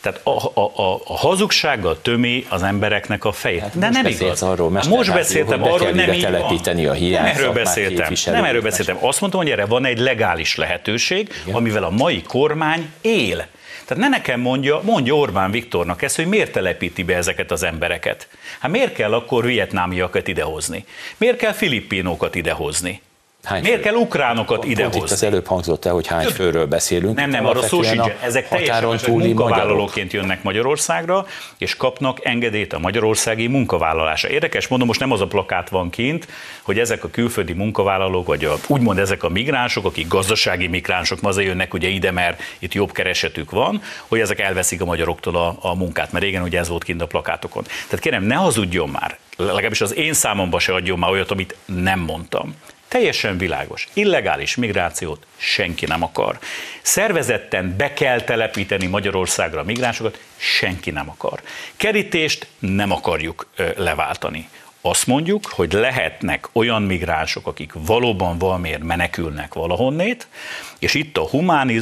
Tehát a, a, a, a hazugsággal tömi az embereknek a fejét. Hát De nem igaz. Arról, hát most beszéltem arról, hogy nem így telepíteni a hiány. Nem erről beszéltem. Nem erről beszéltem. Azt mondtam, hogy erre van egy legális lehetőség, Igen. amivel a mai kormány él. Tehát ne nekem mondja, mondja Orbán Viktornak ezt, hogy miért telepíti be ezeket az embereket. Hát miért kell akkor vietnámiakat idehozni? Miért kell filippinokat idehozni? Hány Miért fő? kell ukránokat idehozni? Itt az előbb hangzott el, hogy hány főről beszélünk. Nem, nem, arra szó sincs. Ezek teljesen túli munkavállalóként jönnek Magyarországra, és kapnak engedélyt a magyarországi munkavállalásra. Érdekes, mondom, most nem az a plakát van kint, hogy ezek a külföldi munkavállalók, vagy a, úgymond ezek a migránsok, akik gazdasági migránsok, ma azért jönnek ugye ide, mert itt jobb keresetük van, hogy ezek elveszik a magyaroktól a, a munkát, mert régen ugye ez volt kint a plakátokon. Tehát kérem, ne hazudjon már, legalábbis az én számomba se adjon már olyat, amit nem mondtam. Teljesen világos. Illegális migrációt senki nem akar. Szervezetten be kell telepíteni Magyarországra a migránsokat, senki nem akar. Kerítést nem akarjuk leváltani. Azt mondjuk, hogy lehetnek olyan migránsok, akik valóban valamiért menekülnek valahonnét, és itt a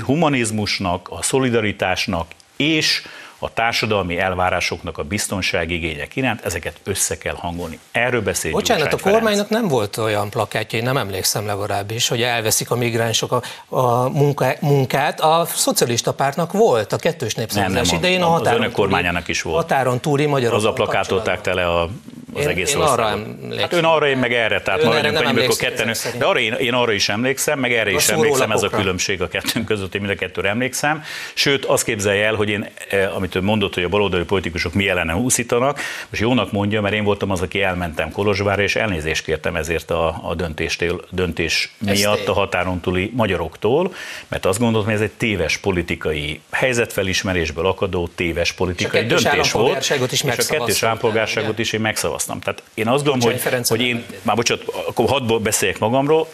humanizmusnak, a szolidaritásnak és a társadalmi elvárásoknak a biztonságigények iránt, ezeket össze kell hangolni. Erről beszél Bocsánat, a kormánynak Ferenc. nem volt olyan plakátja, én nem emlékszem legalábbis, hogy elveszik a migránsok a, a munká, munkát. A szocialista pártnak volt a kettős népszavazás idején a, határon, az önök kormányának is volt. határon túli magyarok. Az a plakátolták tele a az én, egész én arra emlékszem. Hát ön arra, én meg erre, tehát ön erre nem a ketten, de arra én, én, arra is emlékszem, meg erre a is emlékszem, ez a különbség a kettőnk között, én mind a kettőre emlékszem. Sőt, azt képzelje el, hogy én, eh, amit ön mondott, hogy a baloldali politikusok mi ellene úszítanak, most jónak mondja, mert én voltam az, aki elmentem Kolozsvárra, és elnézést kértem ezért a, a döntéstől, döntés miatt a határon túli magyaroktól, mert azt gondoltam, hogy ez egy téves politikai helyzetfelismerésből akadó téves politikai döntés volt. Is és a kettős állampolgárságot is én megszavaztam szavaztam. Tehát én azt gondolom, hogy, hogy én, már bocsánat, akkor hadd beszéljek magamról,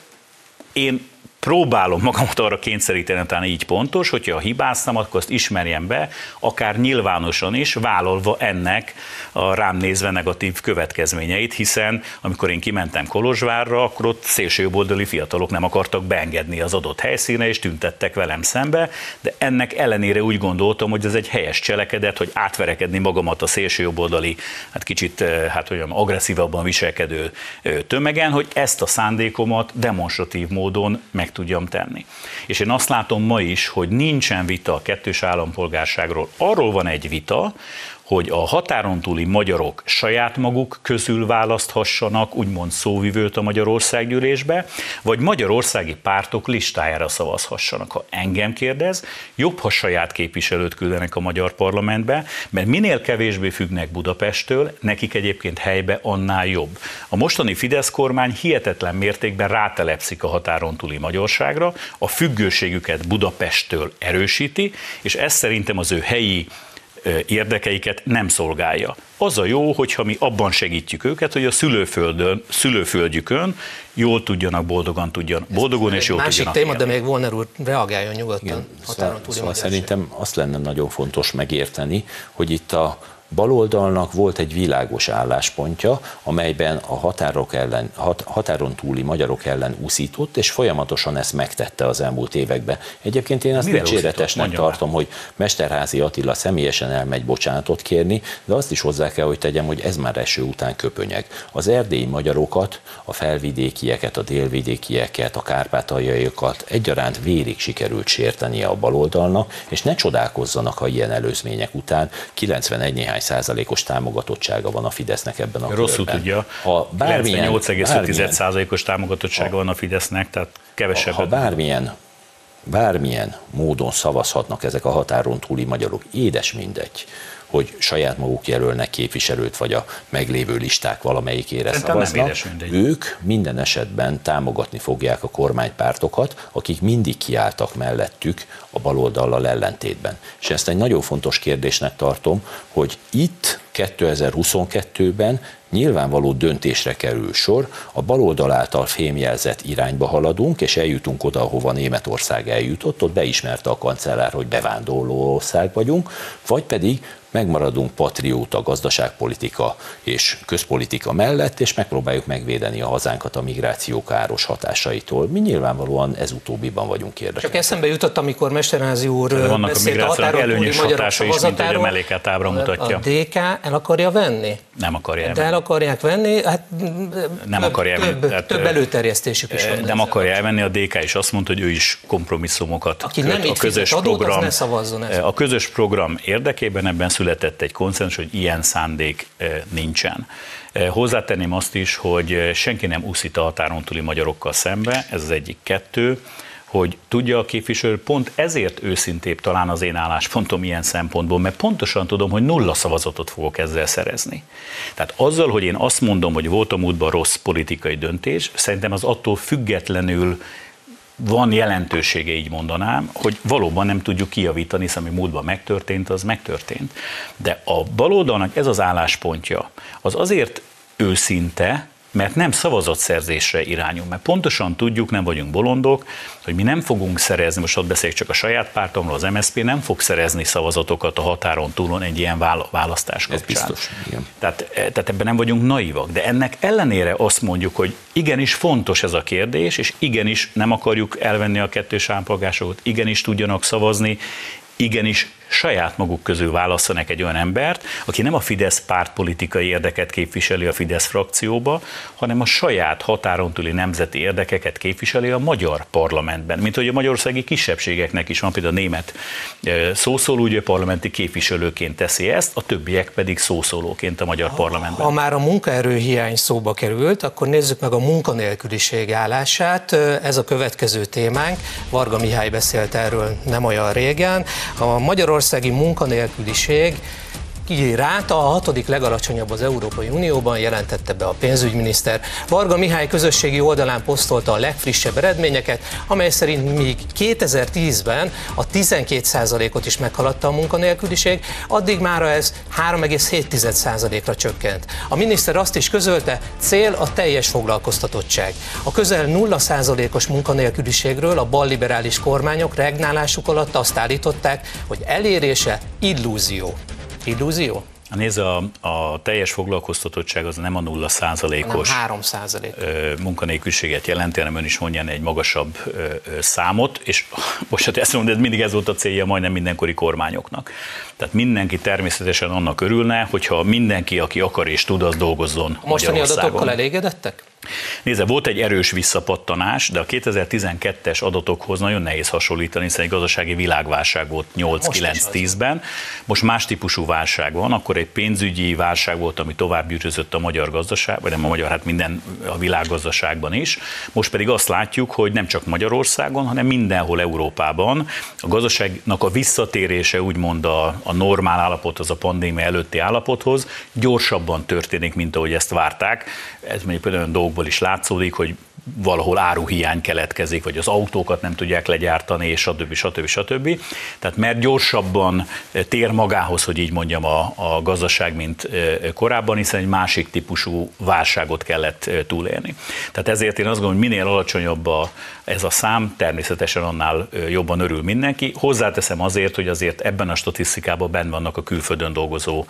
én próbálom magamat arra kényszeríteni, talán így pontos, hogyha hibáztam, akkor azt ismerjem be, akár nyilvánosan is, vállalva ennek a rám nézve negatív következményeit, hiszen amikor én kimentem Kolozsvárra, akkor ott szélsőjobboldali fiatalok nem akartak beengedni az adott helyszíne, és tüntettek velem szembe, de ennek ellenére úgy gondoltam, hogy ez egy helyes cselekedet, hogy átverekedni magamat a szélsőjobboldali, hát kicsit eh, hát olyan agresszívabban viselkedő eh, tömegen, hogy ezt a szándékomat demonstratív módon meg tudjam tenni. És én azt látom ma is, hogy nincsen vita a kettős állampolgárságról. Arról van egy vita, hogy a határon túli magyarok saját maguk közül választhassanak úgymond szóvivőt a Magyarországgyűlésbe, vagy magyarországi pártok listájára szavazhassanak. Ha engem kérdez, jobb, ha saját képviselőt küldenek a magyar parlamentbe, mert minél kevésbé függnek Budapesttől, nekik egyébként helybe annál jobb. A mostani Fidesz kormány hihetetlen mértékben rátelepszik a határon túli magyarságra, a függőségüket Budapesttől erősíti, és ez szerintem az ő helyi érdekeiket nem szolgálja. Az a jó, hogyha mi abban segítjük őket, hogy a szülőföldön, szülőföldjükön jól tudjanak, boldogan tudjanak, boldogon és jól másik tudjanak téma, élni. de még Volner úr reagáljon nyugodtan. Igen, szóval, szóval szerintem azt lenne nagyon fontos megérteni, hogy itt a baloldalnak volt egy világos álláspontja, amelyben a határok ellen, hat, határon túli magyarok ellen úszított, és folyamatosan ezt megtette az elmúlt években. Egyébként én azt dicséretesnek tartom, hogy Mesterházi Attila személyesen elmegy bocsánatot kérni, de azt is hozzá kell, hogy tegyem, hogy ez már eső után köpönyeg. Az erdélyi magyarokat, a felvidékieket, a délvidékieket, a kárpátaljaiakat egyaránt vérig sikerült sértenie a baloldalnak, és ne csodálkozzanak, ha ilyen előzmények után 91 néhány százalékos támogatottsága van a Fidesznek ebben a Rosszul körben. tudja. Ha bármilyen, 98,5 százalékos támogatottsága ha, van a Fidesznek, tehát kevesebb. Ha bármilyen bármilyen módon szavazhatnak ezek a határon túli magyarok, édes mindegy, hogy saját maguk jelölnek képviselőt, vagy a meglévő listák valamelyikére Szerintem szavaznak. Ők minden esetben támogatni fogják a kormánypártokat, akik mindig kiálltak mellettük a baloldallal ellentétben. És ezt egy nagyon fontos kérdésnek tartom, hogy itt 2022-ben nyilvánvaló döntésre kerül sor, a baloldal által fémjelzett irányba haladunk, és eljutunk oda, ahova Németország eljutott, ott beismerte a kancellár, hogy bevándorló ország vagyunk, vagy pedig megmaradunk patrióta gazdaságpolitika és közpolitika mellett, és megpróbáljuk megvédeni a hazánkat a migráció káros hatásaitól. Mi nyilvánvalóan ez utóbbiban vagyunk érdekeltek. Csak eszembe jutott, amikor Mesterházi úr De vannak beszélt a migrációnak előnyös hatása is, mint hogy a melléket ábra mutatja. A DK el akarja venni? Nem akarja De el akarják venni, hát nem több, akarja több, tehát, több előterjesztésük is van. Nem akarja elvenni, a DK is azt mondta, hogy ő is kompromisszumokat Aki nem a közös adót, program, ne szavazzon A közös program érdekében ebben született egy konszenzus, hogy ilyen szándék nincsen. Hozzátenném azt is, hogy senki nem úszít a határon túli magyarokkal szembe, ez az egyik. Kettő hogy tudja a képviselő, pont ezért őszintébb talán az én álláspontom ilyen szempontból, mert pontosan tudom, hogy nulla szavazatot fogok ezzel szerezni. Tehát azzal, hogy én azt mondom, hogy volt a múltban rossz politikai döntés, szerintem az attól függetlenül van jelentősége, így mondanám, hogy valóban nem tudjuk kijavítani, hiszen ami múltban megtörtént, az megtörtént. De a baloldalnak ez az álláspontja, az azért őszinte, mert nem szavazatszerzésre irányul, mert pontosan tudjuk, nem vagyunk bolondok, hogy mi nem fogunk szerezni, most ott beszéljük csak a saját pártomról, az MSZP nem fog szerezni szavazatokat a határon túlon egy ilyen választás kapcsán. Ez biztos, igen. Tehát, e, tehát ebben nem vagyunk naivak, de ennek ellenére azt mondjuk, hogy igenis fontos ez a kérdés, és igenis nem akarjuk elvenni a kettős állampolgásokat, igenis tudjanak szavazni, igenis saját maguk közül válasszanak egy olyan embert, aki nem a Fidesz pártpolitikai érdeket képviseli a Fidesz frakcióba, hanem a saját határon túli nemzeti érdekeket képviseli a magyar parlamentben. Mint hogy a magyarországi kisebbségeknek is van, például a német szószóló, ugye parlamenti képviselőként teszi ezt, a többiek pedig szószólóként a magyar parlamentben. Ha már a munkaerőhiány szóba került, akkor nézzük meg a munkanélküliség állását. Ez a következő témánk. Varga Mihály beszélt erről nem olyan régen. A Magyarország magyarországi munkanélküliség ráta a hatodik legalacsonyabb az Európai Unióban, jelentette be a pénzügyminiszter. Varga Mihály közösségi oldalán posztolta a legfrissebb eredményeket, amely szerint még 2010-ben a 12%-ot is meghaladta a munkanélküliség, addig már ez 3,7%-ra csökkent. A miniszter azt is közölte, cél a teljes foglalkoztatottság. A közel 0%-os munkanélküliségről a balliberális kormányok regnálásuk alatt azt állították, hogy elérése illúzió. Illúzió? Nézd, a, a teljes foglalkoztatottság az nem a nulla százalékos 3 százalék. munkanélküliséget jelenti, hanem ön is mondja egy magasabb számot, és [LAUGHS] most hát ezt mondod, mindig ez volt a célja majdnem mindenkori kormányoknak. Tehát mindenki természetesen annak örülne, hogyha mindenki, aki akar és tud, az dolgozzon A mostani adatokkal elégedettek? Nézze, volt egy erős visszapattanás, de a 2012-es adatokhoz nagyon nehéz hasonlítani, hiszen egy gazdasági világválság volt 8-9-10-ben. Most más típusú válság van, akkor egy pénzügyi válság volt, ami tovább gyűrözött a magyar gazdaság, vagy nem a magyar, hát minden a világgazdaságban is. Most pedig azt látjuk, hogy nem csak Magyarországon, hanem mindenhol Európában a gazdaságnak a visszatérése úgymond a, a normál állapothoz, a pandémia előtti állapothoz gyorsabban történik, mint ahogy ezt várták. Ez mondjuk például dolgok dolgokból is látszódik, hogy valahol áruhiány keletkezik, vagy az autókat nem tudják legyártani, és stb. stb. stb. Tehát mert gyorsabban tér magához, hogy így mondjam, a, a gazdaság, mint korábban, hiszen egy másik típusú válságot kellett túlélni. Tehát ezért én azt gondolom, hogy minél alacsonyabb a, ez a szám, természetesen annál jobban örül mindenki. Hozzáteszem azért, hogy azért ebben a statisztikában benn vannak a külföldön dolgozó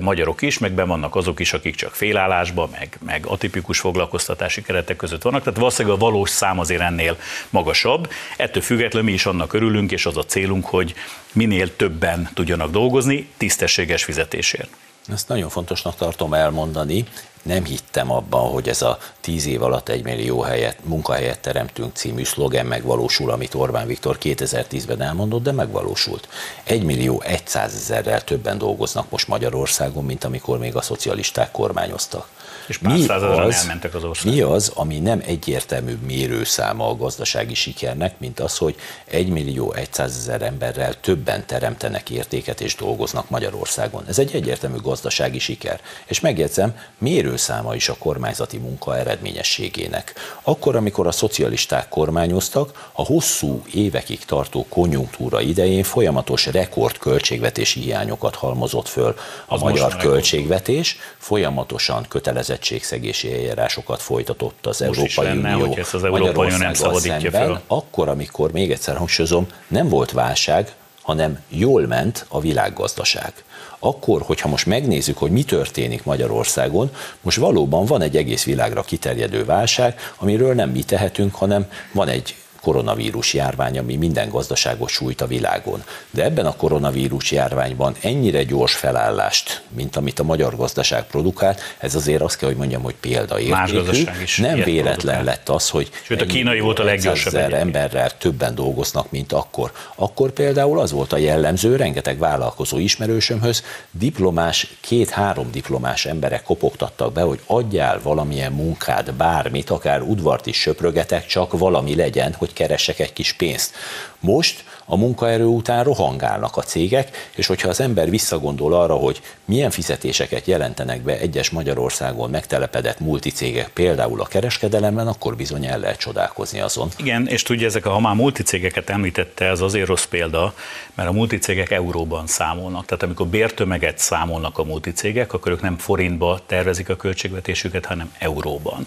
magyarok is, meg ben vannak azok is, akik csak félállásban, meg, meg atipikus foglalkoztatási keretek között vannak, tehát valószínűleg a valós szám azért ennél magasabb. Ettől függetlenül mi is annak örülünk, és az a célunk, hogy minél többen tudjanak dolgozni tisztességes fizetésért. Ezt nagyon fontosnak tartom elmondani, nem hittem abban, hogy ez a tíz év alatt egy millió helyet, munkahelyet teremtünk című szlogen megvalósul, amit Orbán Viktor 2010-ben elmondott, de megvalósult. Egy millió ezerrel többen dolgoznak most Magyarországon, mint amikor még a szocialisták kormányoztak. És pár mi az, elmentek az ország. Mi az, ami nem egyértelmű mérőszáma a gazdasági sikernek, mint az, hogy 1 millió 100 ezer emberrel többen teremtenek értéket és dolgoznak Magyarországon. Ez egy egyértelmű gazdasági siker. És megjegyzem, mérőszáma is a kormányzati munka eredményességének. Akkor, amikor a szocialisták kormányoztak, a hosszú évekig tartó konjunktúra idején folyamatos rekord költségvetési hiányokat halmozott föl a az magyar költségvetés, folyamatosan kötelezett kötelezettségszegési eljárásokat folytatott az Most Európai lenne, Unió ezt az Európai Unió nem szabadítja föl. Akkor, amikor még egyszer hangsúlyozom, nem volt válság, hanem jól ment a világgazdaság. Akkor, hogyha most megnézzük, hogy mi történik Magyarországon, most valóban van egy egész világra kiterjedő válság, amiről nem mi tehetünk, hanem van egy koronavírus járvány, ami minden gazdaságot sújt a világon. De ebben a koronavírus járványban ennyire gyors felállást, mint amit a magyar gazdaság produkált, ez azért azt kell, hogy mondjam, hogy példaértékű. Más gazdaság is Nem véletlen produkál. lett az, hogy Sőt, a kínai volt a leggyorsabb emberrel többen dolgoznak, mint akkor. Akkor például az volt a jellemző, rengeteg vállalkozó ismerősömhöz diplomás, két-három diplomás emberek kopogtattak be, hogy adjál valamilyen munkát, bármit, akár udvart is söprögetek, csak valami legyen, hogy keresek egy kis pénzt. Most a munkaerő után rohangálnak a cégek, és hogyha az ember visszagondol arra, hogy milyen fizetéseket jelentenek be egyes Magyarországon megtelepedett multicégek, például a kereskedelemben, akkor bizony el lehet csodálkozni azon. Igen, és tudja, ezek a, ha már multicégeket említette, ez azért rossz példa, mert a multicégek euróban számolnak. Tehát amikor bértömeget számolnak a multicégek, akkor ők nem forintba tervezik a költségvetésüket, hanem euróban.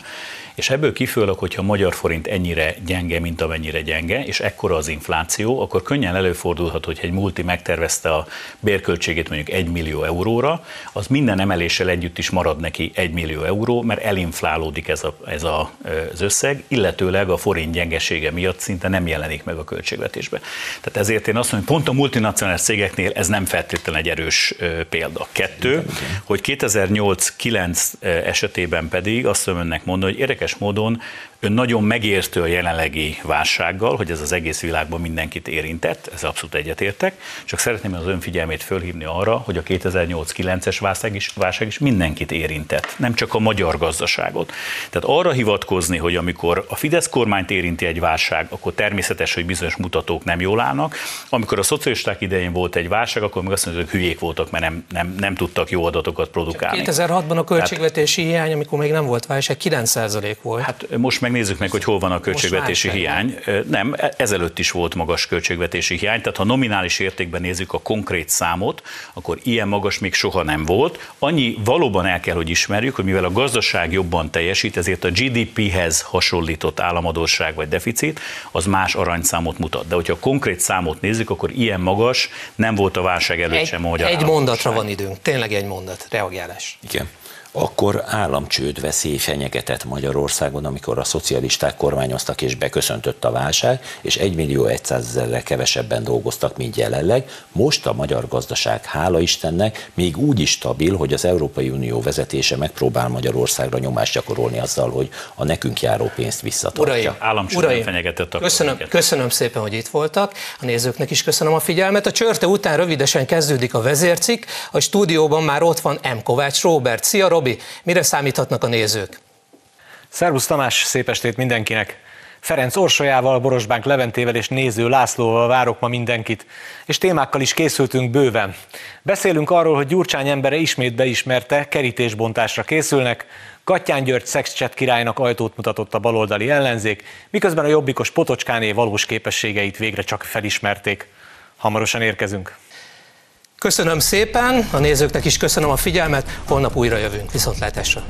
És ebből kifolyólag, hogyha a magyar forint ennyire gyenge, mint amennyire gyenge, és ekkora az infláció, akkor könnyen előfordulhat, hogy egy multi megtervezte a bérköltségét mondjuk 1 millió euróra, az minden emeléssel együtt is marad neki 1 millió euró, mert elinflálódik ez, a, ez a, az összeg, illetőleg a forint gyengesége miatt szinte nem jelenik meg a költségvetésbe. Tehát ezért én azt mondom, hogy pont a multinacionális cégeknél ez nem feltétlenül egy erős példa. Kettő, hogy 2008-9 esetében pedig azt mondom önnek mondani, hogy érdekes módon ön nagyon megértő a jelenlegi válsággal, hogy ez az egész világban mindenkit érint érintett, ez abszolút egyetértek, csak szeretném az önfigyelmét fölhívni arra, hogy a 2008-9-es válság is, válság is mindenkit érintett, nem csak a magyar gazdaságot. Tehát arra hivatkozni, hogy amikor a Fidesz kormányt érinti egy válság, akkor természetes, hogy bizonyos mutatók nem jól állnak. Amikor a szocialisták idején volt egy válság, akkor még azt mondjuk, hogy hülyék voltak, mert nem, nem, nem tudtak jó adatokat produkálni. 2006-ban a költségvetési hát, hiány, amikor még nem volt válság, 9% volt. Hát most megnézzük meg, hogy hol van a költségvetési hiány. Nem, e- ezelőtt is volt magas költségvetési hiány, tehát ha nominális értékben nézzük a konkrét számot, akkor ilyen magas még soha nem volt. Annyi valóban el kell, hogy ismerjük, hogy mivel a gazdaság jobban teljesít, ezért a GDP-hez hasonlított államadóság vagy deficit, az más aranyszámot mutat. De hogyha a konkrét számot nézzük, akkor ilyen magas nem volt a válság előtt egy, sem a magyar Egy mondatra van időnk, tényleg egy mondat, reagálás. Igen akkor államcsőd veszély fenyegetett Magyarországon, amikor a szocialisták kormányoztak és beköszöntött a válság, és 1 millió 100 ezerre kevesebben dolgoztak, mint jelenleg. Most a magyar gazdaság, hála Istennek, még úgy is stabil, hogy az Európai Unió vezetése megpróbál Magyarországra nyomást gyakorolni azzal, hogy a nekünk járó pénzt visszatartja. Uraim, uraim fenyegetett a köszönöm, köszönöm szépen, hogy itt voltak. A nézőknek is köszönöm a figyelmet. A csörte után rövidesen kezdődik a vezércik. A stúdióban már ott van M. Kovács Róbert. Szia, Robi, mire számíthatnak a nézők? Szervusz Tamás, szép estét mindenkinek! Ferenc Orsolyával, Borosbánk Leventével és néző Lászlóval várok ma mindenkit, és témákkal is készültünk bőven. Beszélünk arról, hogy Gyurcsány embere ismét beismerte, kerítésbontásra készülnek, Kattyán György szexcset királynak ajtót mutatott a baloldali ellenzék, miközben a jobbikos Potocskáné valós képességeit végre csak felismerték. Hamarosan érkezünk. Köszönöm szépen, a nézőknek is köszönöm a figyelmet, holnap újra jövünk. Viszontlátásra!